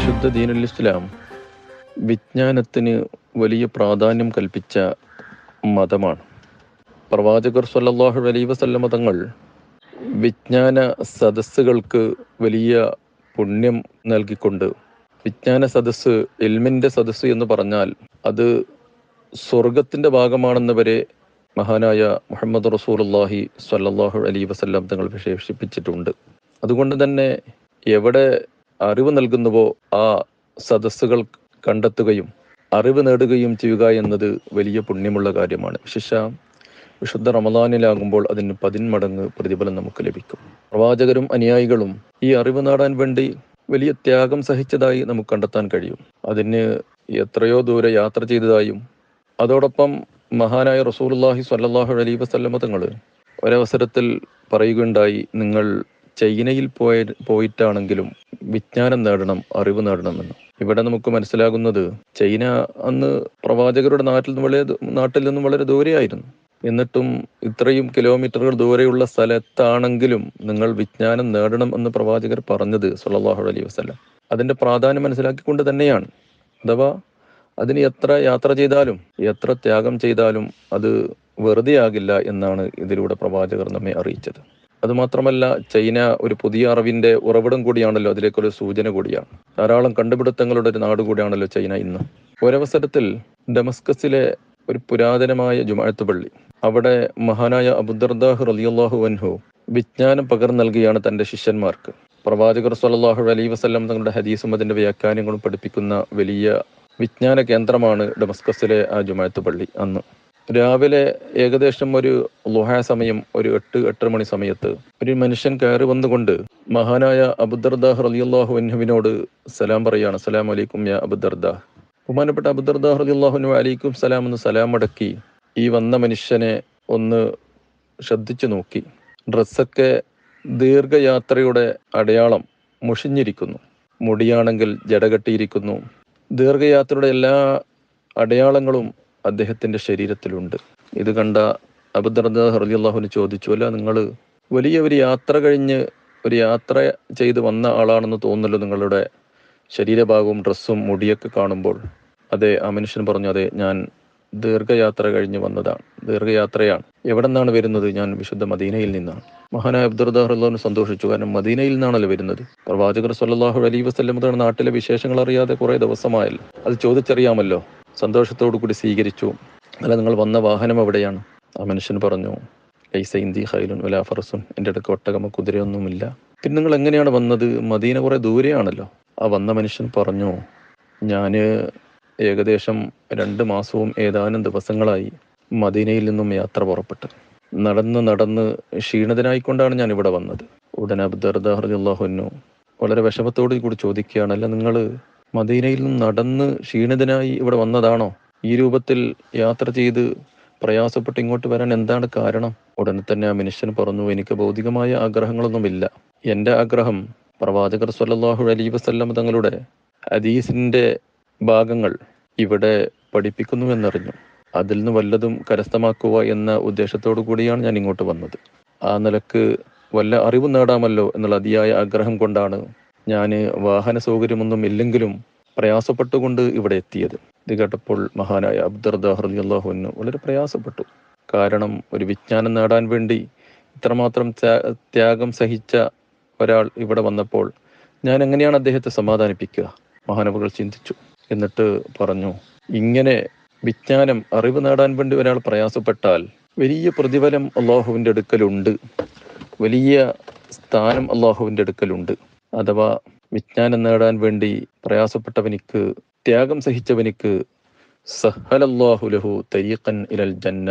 വിശുദ്ധ ദീനുൽ ഇസ്ലാം വിജ്ഞാനത്തിന് വലിയ പ്രാധാന്യം കൽപ്പിച്ച മതമാണ്. പ്രവാചകർ സല്ലാഹു അലൈ വസല്ലമ തങ്ങൾ വിജ്ഞാന സദസ്സുകൾക്ക് വലിയ പുണ്യം നൽകിക്കൊണ്ട് വിജ്ഞാന സദസ്സ് എൽമിന്റെ സദസ്സ് എന്ന് പറഞ്ഞാൽ അത് സ്വർഗത്തിന്റെ ഭാഗമാണെന്ന് വരെ മഹാനായ മുഹമ്മദ് റസൂലുള്ളാഹി സല്ലാഹു അലൈ വസല്ലം തങ്ങൾ വിശേഷിപ്പിച്ചിട്ടുണ്ട്. അതുകൊണ്ട് തന്നെ എവിടെ അറിവ് നൽകുന്നുവോ ആ സദസ്സുകൾ കണ്ടെത്തുകയും അറിവ് നേടുകയും ചെയ്യുക എന്നത് വലിയ പുണ്യമുള്ള കാര്യമാണ്. വിശിഷ വിശുദ്ധ റമദാനിലാകുമ്പോൾ അതിന് പതിന്മടങ്ങ് പ്രതിഫലം നമുക്ക് ലഭിക്കും. പ്രവാചകരും അനുയായികളും ഈ അറിവ് നേടാൻ വേണ്ടി വലിയ ത്യാഗം സഹിച്ചതായി നമുക്ക് കണ്ടെത്താൻ കഴിയും. അതിന് എത്രയോ ദൂരെ യാത്ര ചെയ്തതായും അതോടൊപ്പം മഹാനായ റസൂലുള്ളാഹി സ്വല്ലല്ലാഹു അലൈഹി വസല്ലമ തങ്ങൾ ഒരവസരത്തിൽ പറയുകയുണ്ടായി നിങ്ങൾ ചൈനയിൽ പോയ പോയിട്ടാണെങ്കിലും വിജ്ഞാനം നേടണം അറിവ് നേടണം എന്ന്. ഇവിടെ നമുക്ക് മനസ്സിലാകുന്നത് ചൈന അന്ന് പ്രവാചകരുടെ നാട്ടിൽ നിന്ന് വളരെ നാട്ടിൽ നിന്നും വളരെ ദൂരെയായിരുന്നു. എന്നിട്ടും ഇത്രയും കിലോമീറ്ററുകൾ ദൂരെയുള്ള സ്ഥലത്താണെങ്കിലും നിങ്ങൾ വിജ്ഞാനം നേടണം എന്ന് പ്രവാചകർ പറഞ്ഞത് സല്ലല്ലാഹു അലൈഹി വസ്ലം അതിന്റെ പ്രാധാന്യം മനസ്സിലാക്കിക്കൊണ്ട് തന്നെയാണ്. അഥവാ അതിന് എത്ര യാത്ര ചെയ്താലും എത്ര ത്യാഗം ചെയ്താലും അത് വെറുതെ ആകില്ല എന്നാണ് ഇതിലൂടെ പ്രവാചകർ നമ്മെ അറിയിച്ചത്. അതുമാത്രമല്ല ചൈന ഒരു പുതിയ അറിവിന്റെ ഉറവിടം കൂടിയാണല്ലോ അതിലേക്കൊരു സൂചന കൂടിയാണ്. ധാരാളം കണ്ടുപിടുത്തങ്ങളുടെ ഒരു നാട് കൂടിയാണല്ലോ ചൈന ഇന്ന്. ഒരവസരത്തിൽ ഡമസ്കസിലെ ഒരു പുരാതനമായ ജുമാഴത്ത് പള്ളി. അവിടെ മഹാനായ അബുദർദാഹ് റലിയല്ലാഹു അൻഹു വിജ്ഞാനം പകർന്നു നൽകിയാണ് തന്റെ ശിഷ്യന്മാർക്ക്. പ്രവാചകർ സല്ലാഹു അലൈ വസല്ലം തങ്ങളുടെ ഹദീസും അതിന്റെ വ്യാഖ്യാനങ്ങളും പഠിപ്പിക്കുന്ന വലിയ വിജ്ഞാന കേന്ദ്രമാണ് ഡമസ്കസിലെ ആ ജുമാഴത്ത് പള്ളി അന്ന്. രാവിലെ ഏകദേശം ഒരു ലുഹ സമയം ഒരു എട്ട് എട്ടര മണി സമയത്ത് ഒരു മനുഷ്യൻ കയറി വന്നുകൊണ്ട് മഹാനായ അബുദർദാഹ് റലിയല്ലാഹു അൻഹുവിനോട് സലാം പറയാണ് സലാം അലൈക്കും യാ അബുദർദാഹ്. ബഹുമാനപ്പെട്ട അബുദർദാഹ് റലിയല്ലാഹുനു അലൈക്കും സലാം എന്ന് സലാം അടക്കി ഈ വന്ന മനുഷ്യനെ ഒന്ന് ശ്രദ്ധിച്ചു നോക്കി. ഡ്രസ്സൊക്കെ ദീർഘയാത്രയുടെ അടയാളം മുഷിഞ്ഞിരിക്കുന്നു. മുടിയാണെങ്കിൽ ജടകെട്ടിയിരിക്കുന്നു ദീർഘയാത്രയുടെ എല്ലാ അടയാളങ്ങളും അദ്ദേഹത്തിന്റെ ശരീരത്തിലുണ്ട്. ഇത് കണ്ട അബുദർദ ഹർദിയല്ലാഹുവിന് ചോദിച്ചു അല്ല നിങ്ങൾ വലിയ ഒരു യാത്ര കഴിഞ്ഞ് ഒരു യാത്ര ചെയ്ത് വന്ന ആളാണെന്ന് തോന്നുന്നല്ലോ നിങ്ങളുടെ ശരീരഭാഗവും ഡ്രസ്സും മുടിയൊക്കെ കാണുമ്പോൾ? അതെ ആ മനുഷ്യൻ പറഞ്ഞു അതെ ഞാൻ ദീർഘയാത്ര കഴിഞ്ഞ് വന്നതാണ് ദീർഘയാത്രയാണ്. എവിടെ നിന്നാണ് വരുന്നത്? ഞാൻ വിശുദ്ധ മദീനയിൽ നിന്നാണ്. മഹാനായ അബ്ദുർദാഹുല്ലാഹുന് സന്തോഷിച്ചു കാരണം മദീനയിൽ നിന്നാണല്ലോ വരുന്നത്. പ്രവാചകർ സല്ലാഹു അലൈഹി വസ്ലമതാണ് നാട്ടിലെ വിശേഷങ്ങൾ അറിയാതെ കുറേ ദിവസമായല്ലോ. അത് ചോദിച്ചറിയാമല്ലോ. സന്തോഷത്തോടു കൂടി സ്വീകരിച്ചു. അല്ല നിങ്ങൾ വന്ന വാഹനം എവിടെയാണ്? ആ മനുഷ്യൻ പറഞ്ഞു ലൈസ ഇന്തി ഹൈലുൻ വലാ ഫറസുൻ എന്റെ അടുക്ക് ഒട്ടകമ കുതിരയൊന്നുമില്ല. പിന്നെ നിങ്ങൾ എങ്ങനെയാണ് വന്നത്? മദീന കുറെ ദൂരെയാണല്ലോ. ആ വന്ന മനുഷ്യൻ പറഞ്ഞു ഞാൻ ഏകദേശം രണ്ട് മാസവും ഏതാനും ദിവസങ്ങളായി മദീനയിൽ നിന്നും യാത്ര പുറപ്പെട്ടു. നടന്ന് നടന്ന് ക്ഷീണിതനായിക്കൊണ്ടാണ് ഞാൻ ഇവിടെ വന്നത്. ഉടൻ അബ്ദർദാഹു വളരെ വിഷമത്തോടു കൂടി ചോദിക്കുകയാണ് അല്ല നിങ്ങൾ മദീനയിൽ നിന്നും നടന്ന് ക്ഷീണിതനായി ഇവിടെ വന്നതാണോ? ഈ രൂപത്തിൽ യാത്ര ചെയ്ത് പ്രയാസപ്പെട്ട് ഇങ്ങോട്ട് വരാൻ എന്താണ് കാരണം? ഉടനെ തന്നെ ആ മനുഷ്യൻ പറഞ്ഞു എനിക്ക് ഭൗതികമായ ആഗ്രഹങ്ങളൊന്നുമില്ല. എന്റെ ആഗ്രഹം പ്രവാചകർ സല്ലാഹു അലൈഹി വസല്ലം തങ്ങളുടെ ഹദീസിന്റെ ഭാഗങ്ങൾ ഇവിടെ പഠിപ്പിക്കുന്നു എന്നറിഞ്ഞു. അതിൽ നിന്ന് വല്ലതും കരസ്ഥമാക്കുക എന്ന ഉദ്ദേശത്തോടു കൂടിയാണ് ഞാൻ ഇങ്ങോട്ട് വന്നത്. ആ നിലയ്ക്ക് വല്ല അറിവ് നേടാമല്ലോ എന്നുള്ള അതിയായ ആഗ്രഹം കൊണ്ടാണ് ഞാൻ വാഹന സൗകര്യമൊന്നും ഇല്ലെങ്കിലും പ്രയാസപ്പെട്ടുകൊണ്ട് ഇവിടെ എത്തിയത്. ഇത് കേട്ടപ്പോൾ മഹാനായ അബ്ദർദാഹ്റിയാഹുവിന് വളരെ പ്രയാസപ്പെട്ടു. കാരണം ഒരു വിജ്ഞാനം നേടാൻ വേണ്ടി ഇത്രമാത്രം ത്യാഗം സഹിച്ച ഒരാൾ ഇവിടെ വന്നപ്പോൾ ഞാൻ എങ്ങനെയാണ് അദ്ദേഹത്തെ സമാധാനിപ്പിക്കുക? മഹാനവകൾ ചിന്തിച്ചു. എന്നിട്ട് പറഞ്ഞു ഇങ്ങനെ വിജ്ഞാനം അറിവ് നേടാൻ വേണ്ടി ഒരാൾ പ്രയാസപ്പെട്ടാൽ വലിയ പ്രതിഫലം അള്ളാഹുവിന്റെ അടുക്കലുണ്ട്. വലിയ സ്ഥാനം അള്ളാഹുവിന്റെ അടുക്കലുണ്ട്. അഥവാ വിജ്ഞാനം നേടാൻ വേണ്ടി പ്രയാസപ്പെട്ടവനിക്ക് ത്യാഗം സഹിച്ചവനിക്ക് സഹലല്ലാഹു ലഹു തരീഖൻ ഇലൽ ജന്ന.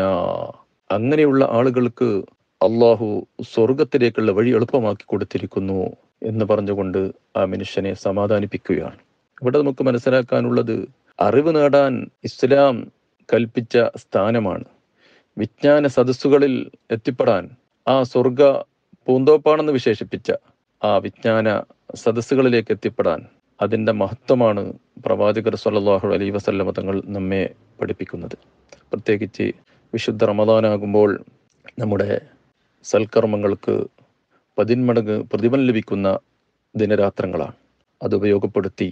അങ്ങനെയുള്ള ആളുകൾക്ക് അള്ളാഹു സ്വർഗത്തിലേക്കുള്ള വഴി എളുപ്പമാക്കി കൊടുത്തിരിക്കുന്നു എന്ന് പറഞ്ഞുകൊണ്ട് ആ മനുഷ്യനെ സമാധാനിപ്പിക്കുകയാണ്. ഇവിടെ നമുക്ക് മനസ്സിലാക്കാനുള്ളത് അറിവ് നേടാൻ ഇസ്ലാം കൽപ്പിച്ച സ്ഥാനമാണ്. വിജ്ഞാന സദസ്സുകളിൽ എത്തിപ്പെടാൻ ആ സ്വർഗ പൂന്തോപ്പാണെന്ന് വിശേഷിപ്പിച്ച ആ വിജ്ഞാന സദസ്സുകളിലേക്ക് എത്തിപ്പെടാൻ അതിന്റെ മഹത്വമാണ് പ്രവാചകർ സല്ലാഹു അലൈ വസല്ലമ തങ്ങൾ നമ്മെ പഠിപ്പിക്കുന്നത്. പ്രത്യേകിച്ച് വിശുദ്ധ റമദാനാകുമ്പോൾ നമ്മുടെ സൽക്കർമ്മങ്ങൾക്ക് പതിന്മടങ്ങ് പ്രതിഫലം ലഭിക്കുന്ന ദിനരാത്രങ്ങളാണ്. അത് ഉപയോഗപ്പെടുത്തി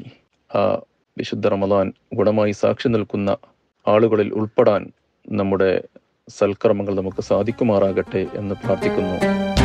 ആ വിശുദ്ധ റമദാൻ ഗുണമായി സാക്ഷി നിൽക്കുന്ന ആളുകളിൽ ഉൾപ്പെടാൻ നമ്മുടെ സൽക്കർമ്മങ്ങൾ നമുക്ക് സാധിക്കുമാറാകട്ടെ എന്ന് പ്രാർത്ഥിക്കുന്നു.